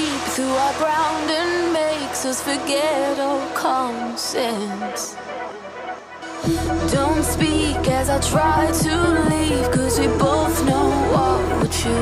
deep through our ground and makes us forget all common sense. Don't speak as I try to leave, cause we both know what we.